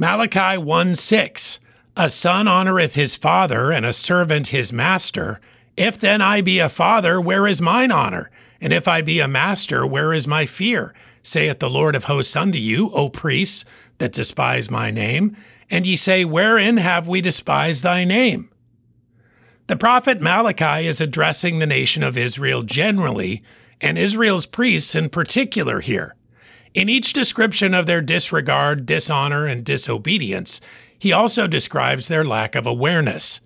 Malachi 1 6. A son honoreth his father, and a servant his master. If then I be a father, where is mine honor? And if I be a master, where is my fear? Saith the Lord of hosts unto you, O priests, that despise my name. And ye say, Wherein have we despised thy name? The prophet Malachi is addressing the nation of Israel generally, and Israel's priests in particular here. In each description of their disregard, dishonor, and disobedience, he also describes their lack of awareness.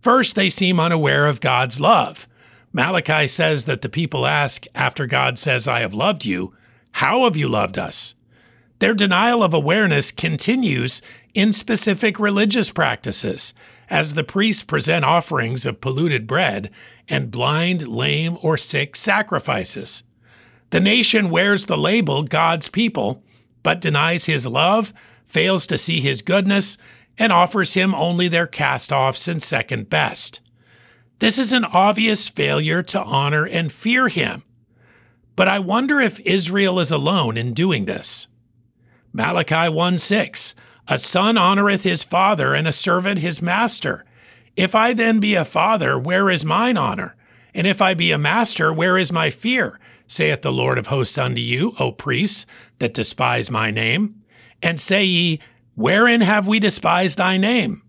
First, they seem unaware of God's love. Malachi says that the people ask, after God says, I have loved you, How have you loved us? Their denial of awareness continues in specific religious practices as the priests present offerings of polluted bread and blind, lame, or sick sacrifices. The nation wears the label God's people, but denies his love, fails to see his goodness, and offers him only their cast offs and second best. This is an obvious failure to honor and fear him. But I wonder if Israel is alone in doing this. Malachi 1 6 a son honoreth his father, and a servant his master. If I then be a father, where is mine honor? And if I be a master, where is my fear? Saith the Lord of hosts unto you, O priests, that despise my name. And say ye, Wherein have we despised thy name?